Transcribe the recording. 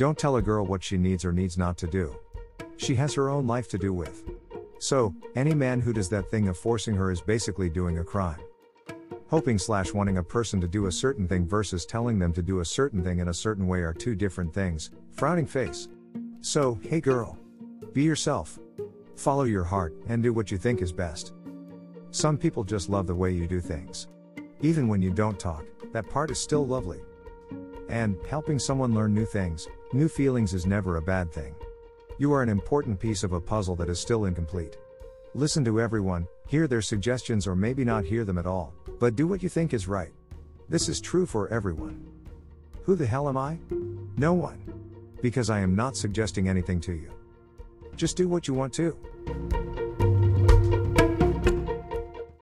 Don't tell a girl what she needs or needs not to do. She has her own life to do with. So, any man who does that thing of forcing her is basically doing a crime. Hoping slash wanting a person to do a certain thing versus telling them to do a certain thing in a certain way are two different things, frowning face. So, hey girl. Be yourself. Follow your heart, and do what you think is best. Some people just love the way you do things. Even when you don't talk, that part is still lovely. And, helping someone learn new things, new feelings is never a bad thing. You are an important piece of a puzzle that is still incomplete. Listen to everyone, hear their suggestions or maybe not hear them at all, but do what you think is right. This is true for everyone. Who the hell am I? No one. Because I am not suggesting anything to you. Just do what you want to.